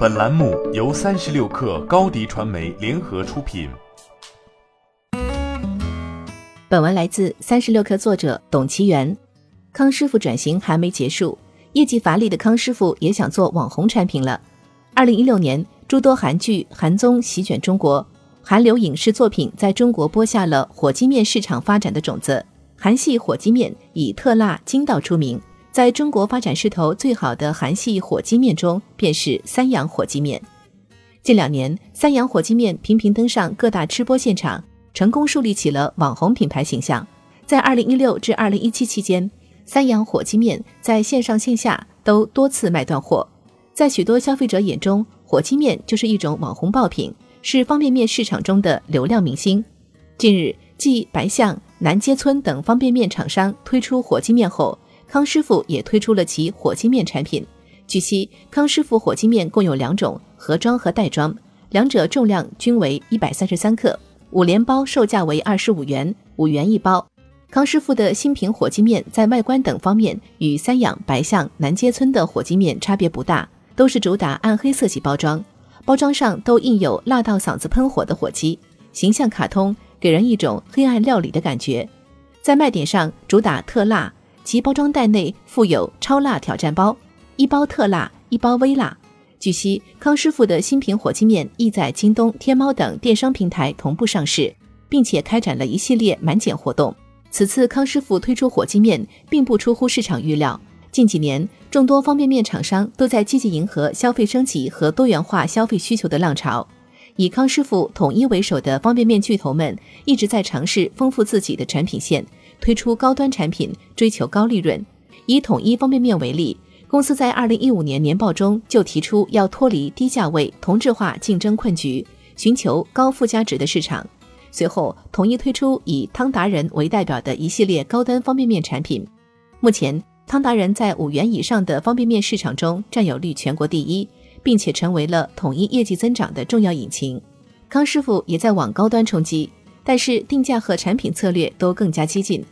本栏目由三十六氪高低传媒联合出品。本文来自三十六氪作者董其元。康师傅转型还没结束，业绩乏力的康师傅也想做网红产品了。二零一六年，诸多韩剧、韩综席卷中国，韩流影视作品在中国播下了火鸡面市场发展的种子。韩系火鸡面以特辣筋道出名。在中国发展势头最好的韩系火鸡面中，便是三养火鸡面。近两年，三养火鸡面频频登上各大吃播现场，成功树立起了网红品牌形象。在二零一六至二零一七期间，三养火鸡面在线上线下都多次卖断货。在许多消费者眼中，火鸡面就是一种网红爆品，是方便面市场中的流量明星。近日，继白象、南街村等方便面厂商推出火鸡面后，康师傅也推出了其火鸡面产品。据悉，康师傅火鸡面共有两种，盒装和袋装，两者重量均为一百三十三克，五连包售价为二十五元，五元一包。康师傅的新品火鸡面在外观等方面与三养、白象、南街村的火鸡面差别不大，都是主打暗黑色系包装，包装上都印有辣到嗓子喷火的火鸡，形象卡通，给人一种黑暗料理的感觉。在卖点上，主打特辣。其包装袋内附有超辣挑战包，一包特辣，一包微辣。据悉，康师傅的新品火鸡面亦在京东、天猫等电商平台同步上市，并且开展了一系列满减活动。此次康师傅推出火鸡面，并不出乎市场预料。近几年，众多方便面厂商都在积极迎合消费升级和多元化消费需求的浪潮。以康师傅、统一为首的方便面巨头们一直在尝试丰富自己的产品线。推出高端产品，追求高利润。以统一方便面为例，公司在二零一五年年报中就提出要脱离低价位同质化竞争困局，寻求高附加值的市场。随后，统一推出以汤达人为代表的一系列高端方便面产品。目前，汤达人在五元以上的方便面市场中占有率全国第一，并且成为了统一业绩增长的重要引擎。康师傅也在往高端冲击。但是定价和产品策略都更加激进。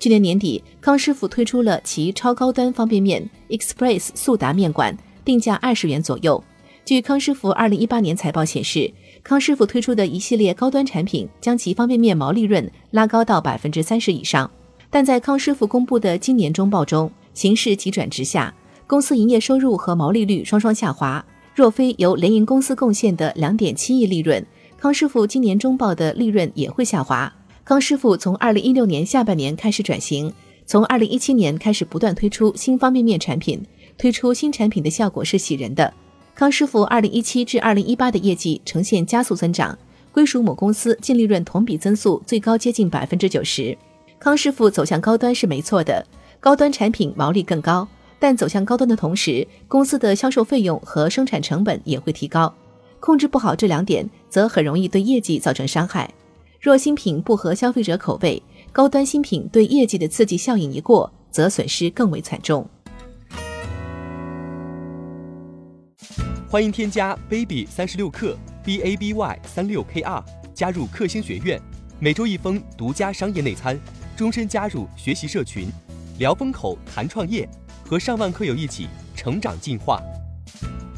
去年年底，康师傅推出了其超高端方便面 Express 速达面馆，定价二十元左右。据康师傅二零一八年财报显示，康师傅推出的一系列高端产品将其方便面毛利润拉高到百分之三十以上。但在康师傅公布的今年中报中，形势急转直下，公司营业收入和毛利率双双下滑。若非由联营公司贡献的两点七亿利润，康师傅今年中报的利润也会下滑。康师傅从二零一六年下半年开始转型，从二零一七年开始不断推出新方便面产品，推出新产品的效果是喜人的。康师傅二零一七至二零一八的业绩呈现加速增长，归属母公司净利润同比增速最高接近百分之九十。康师傅走向高端是没错的，高端产品毛利更高，但走向高端的同时，公司的销售费用和生产成本也会提高。控制不好这两点，则很容易对业绩造成伤害。若新品不合消费者口味，高端新品对业绩的刺激效应一过，则损失更为惨重。欢迎添加 baby 三十六克 b a b y 三六 k r 加入克星学院，每周一封独家商业内参，终身加入学习社群，聊风口谈创业，和上万课友一起成长进化。